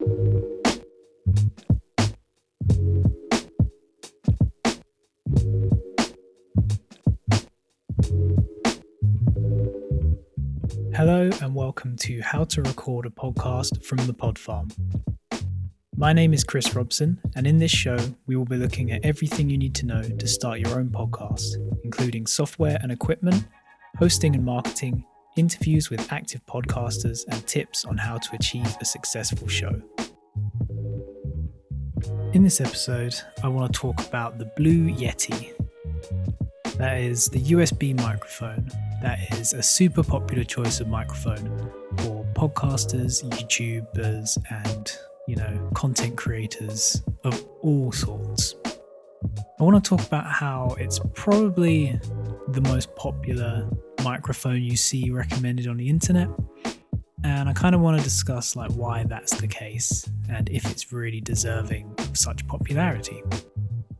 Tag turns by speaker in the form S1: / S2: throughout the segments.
S1: Hello, and welcome to How to Record a Podcast from the Pod Farm. My name is Chris Robson, and in this show, we will be looking at everything you need to know to start your own podcast, including software and equipment, hosting and marketing, interviews with active podcasters, and tips on how to achieve a successful show. In this episode, I want to talk about the Blue Yeti. That is the USB microphone that is a super popular choice of microphone for podcasters, YouTubers, and you know, content creators of all sorts. I want to talk about how it's probably the most popular microphone you see recommended on the internet. And I kind of want to discuss like why that's the case and if it's really deserving of such popularity.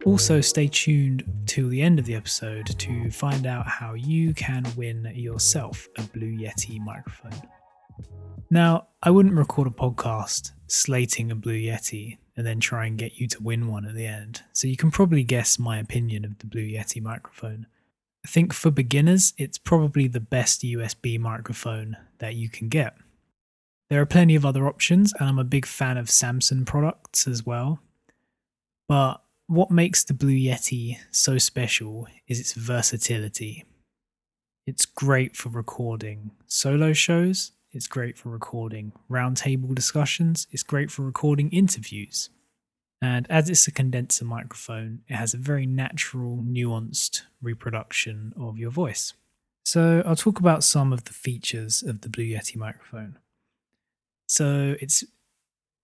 S1: Also, stay tuned till the end of the episode to find out how you can win yourself a Blue Yeti microphone. Now, I wouldn't record a podcast slating a Blue Yeti and then try and get you to win one at the end, so you can probably guess my opinion of the Blue Yeti microphone. I think for beginners, it's probably the best USB microphone that you can get. There are plenty of other options, and I'm a big fan of Samson products as well. But what makes the Blue Yeti so special is its versatility. It's great for recording solo shows, it's great for recording roundtable discussions, it's great for recording interviews. And as it's a condenser microphone, it has a very natural, nuanced reproduction of your voice. So, I'll talk about some of the features of the Blue Yeti microphone. So, it's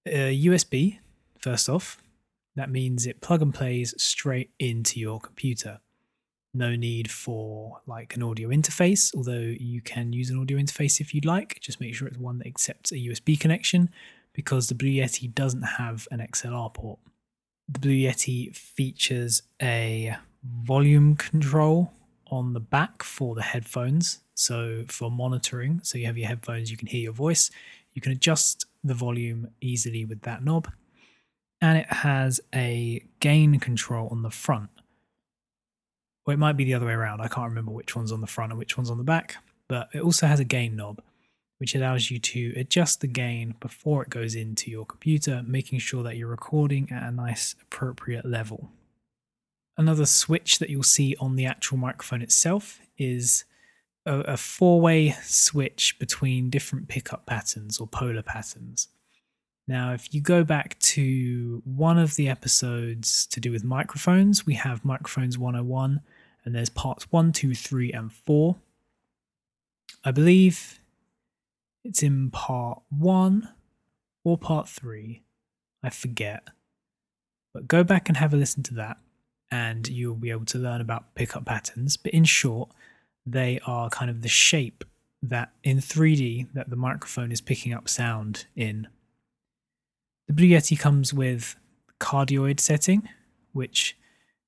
S1: a USB, first off, that means it plug and plays straight into your computer. No need for like an audio interface, although you can use an audio interface if you'd like. Just make sure it's one that accepts a USB connection because the Blue Yeti doesn't have an XLR port. The Blue Yeti features a volume control on the back for the headphones. So, for monitoring, so you have your headphones, you can hear your voice. You can adjust the volume easily with that knob and it has a gain control on the front. Or it might be the other way around. I can't remember which one's on the front and which one's on the back, but it also has a gain knob, which allows you to adjust the gain before it goes into your computer, making sure that you're recording at a nice, appropriate level. Another switch that you'll see on the actual microphone itself is a, a four way switch between different pickup patterns or polar patterns. Now, if you go back to one of the episodes to do with microphones, we have Microphones 101, and there's parts 1, 2, 3, and 4. I believe it's in part 1 or part 3. I forget. But go back and have a listen to that, and you'll be able to learn about pickup patterns. But in short, they are kind of the shape that in 3D that the microphone is picking up sound in the Blue Yeti comes with cardioid setting, which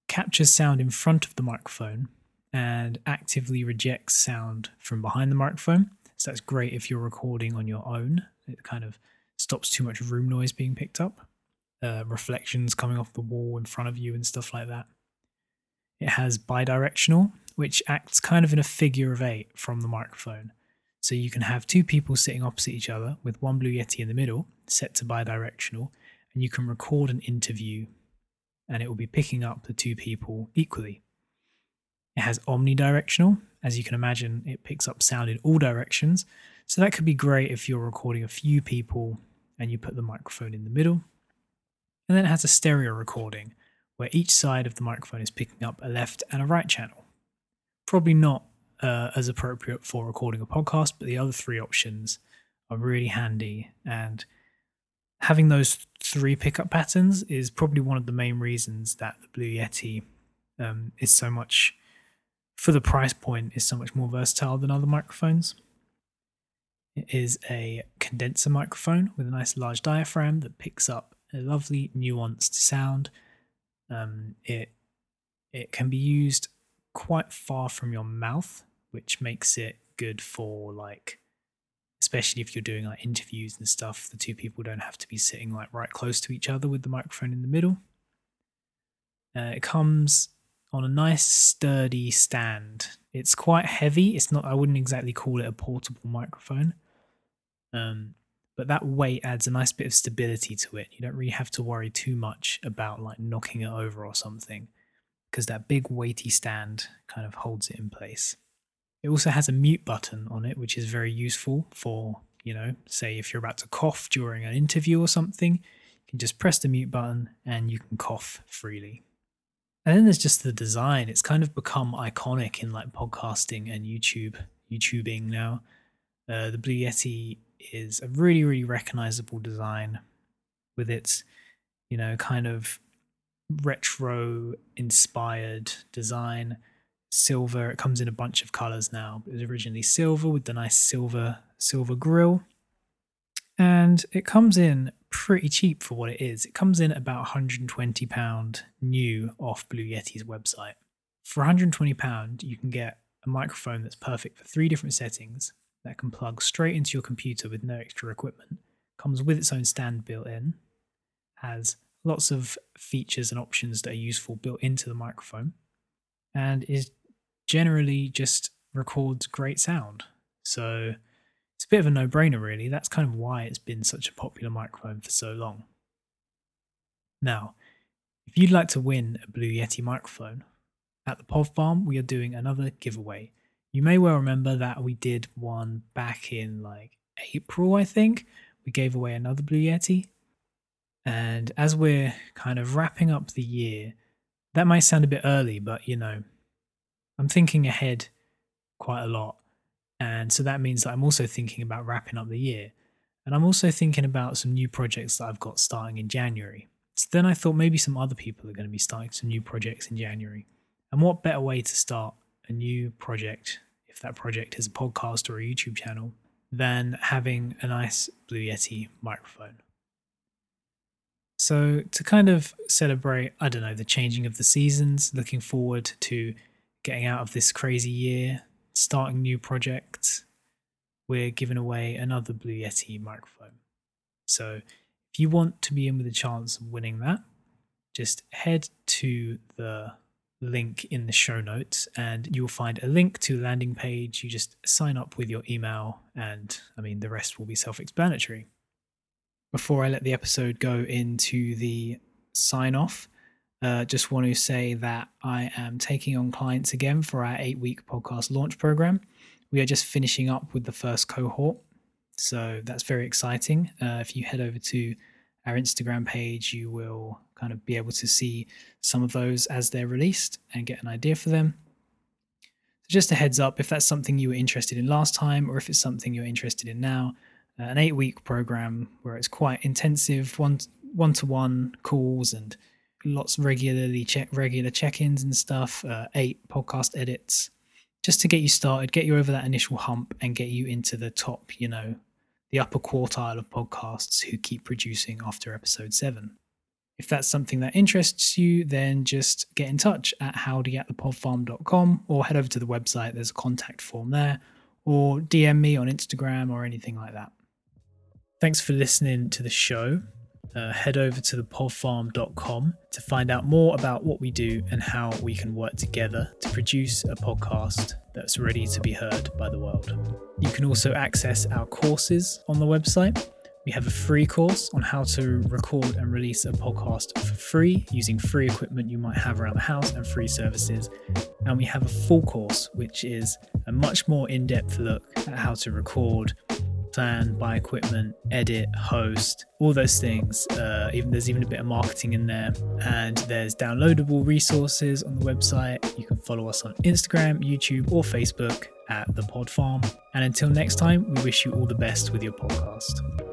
S1: captures sound in front of the microphone and actively rejects sound from behind the microphone. So that's great if you're recording on your own. It kind of stops too much room noise being picked up, uh, reflections coming off the wall in front of you, and stuff like that. It has bidirectional, which acts kind of in a figure of eight from the microphone. So you can have two people sitting opposite each other with one Blue Yeti in the middle, set to bidirectional, and you can record an interview and it will be picking up the two people equally. It has omnidirectional. As you can imagine, it picks up sound in all directions. So that could be great if you're recording a few people and you put the microphone in the middle. And then it has a stereo recording where each side of the microphone is picking up a left and a right channel. Probably not uh, as appropriate for recording a podcast, but the other three options are really handy. And having those three pickup patterns is probably one of the main reasons that the Blue Yeti um, is so much, for the price point, is so much more versatile than other microphones. It is a condenser microphone with a nice large diaphragm that picks up a lovely nuanced sound. Um, it it can be used quite far from your mouth, which makes it good for like especially if you're doing like interviews and stuff. The two people don't have to be sitting like right close to each other with the microphone in the middle. Uh, it comes on a nice sturdy stand. It's quite heavy. It's not. I wouldn't exactly call it a portable microphone. Um, but that weight adds a nice bit of stability to it. You don't really have to worry too much about like knocking it over or something because that big weighty stand kind of holds it in place. It also has a mute button on it, which is very useful for, you know, say if you're about to cough during an interview or something, you can just press the mute button and you can cough freely. And then there's just the design. It's kind of become iconic in like podcasting and YouTube, YouTubing now. Uh, the Blue Yeti is a really, really recognizable design with its, you know, kind of retro inspired design silver. It comes in a bunch of colors now. It was originally silver with the nice silver silver grill. And it comes in pretty cheap for what it is. It comes in about 120 pound new off Blue Yeti's website. For 120 pound, you can get a microphone that's perfect for three different settings that can plug straight into your computer with no extra equipment. Comes with its own stand built in. Has lots of features and options that are useful built into the microphone and is generally just records great sound. So it's a bit of a no brainer, really. That's kind of why it's been such a popular microphone for so long. Now, if you'd like to win a Blue Yeti microphone, at the Pod Farm, we are doing another giveaway. You may well remember that we did one back in like April, I think. We gave away another Blue Yeti. And as we're kind of wrapping up the year, that might sound a bit early, but you know, I'm thinking ahead quite a lot. And so that means that I'm also thinking about wrapping up the year. And I'm also thinking about some new projects that I've got starting in January. So then I thought maybe some other people are going to be starting some new projects in January. And what better way to start a new project, if that project is a podcast or a YouTube channel, than having a nice Blue Yeti microphone? So, to kind of celebrate, I don't know, the changing of the seasons, looking forward to getting out of this crazy year, starting new projects, we're giving away another Blue Yeti microphone. So if you want to be in with a chance of winning that, just head to the link in the show notes and you'll find a link to landing page. You just sign up with your email, and I mean, the rest will be self explanatory. Before I let the episode go into the sign off, uh, just want to say that I am taking on clients again for our eight week podcast launch program. We are just finishing up with the first cohort. So that's very exciting. Uh, if you head over to our Instagram page, you will kind of be able to see some of those as they're released and get an idea for them. So just a heads up if that's something you were interested in last time or if it's something you're interested in now, uh, an eight week program where it's quite intensive, one to one calls and lots regularly check regular check-ins and stuff uh, eight podcast edits just to get you started get you over that initial hump and get you into the top you know the upper quartile of podcasts who keep producing after episode 7 if that's something that interests you then just get in touch at howdy at thepodfarm.com or head over to the website. There's a contact form there or dm me on instagram or anything like that. Thanks for listening to the show uh, head over to thepodfarm.com to find out more about what we do and how we can work together to produce a podcast that's ready to be heard by the world. You can also access our courses on the website. We have a free course on how to record and release a podcast for free using free equipment you might have around the house and free services. And we have a full course, which is a much more in depth look at how to record plan, buy equipment, edit, host, all those things. Uh, even there's even a bit of marketing in there, and there's downloadable resources on the website. You can follow us on Instagram, YouTube, or Facebook at the Pod Farm. And until next time, we wish you all the best with your podcast.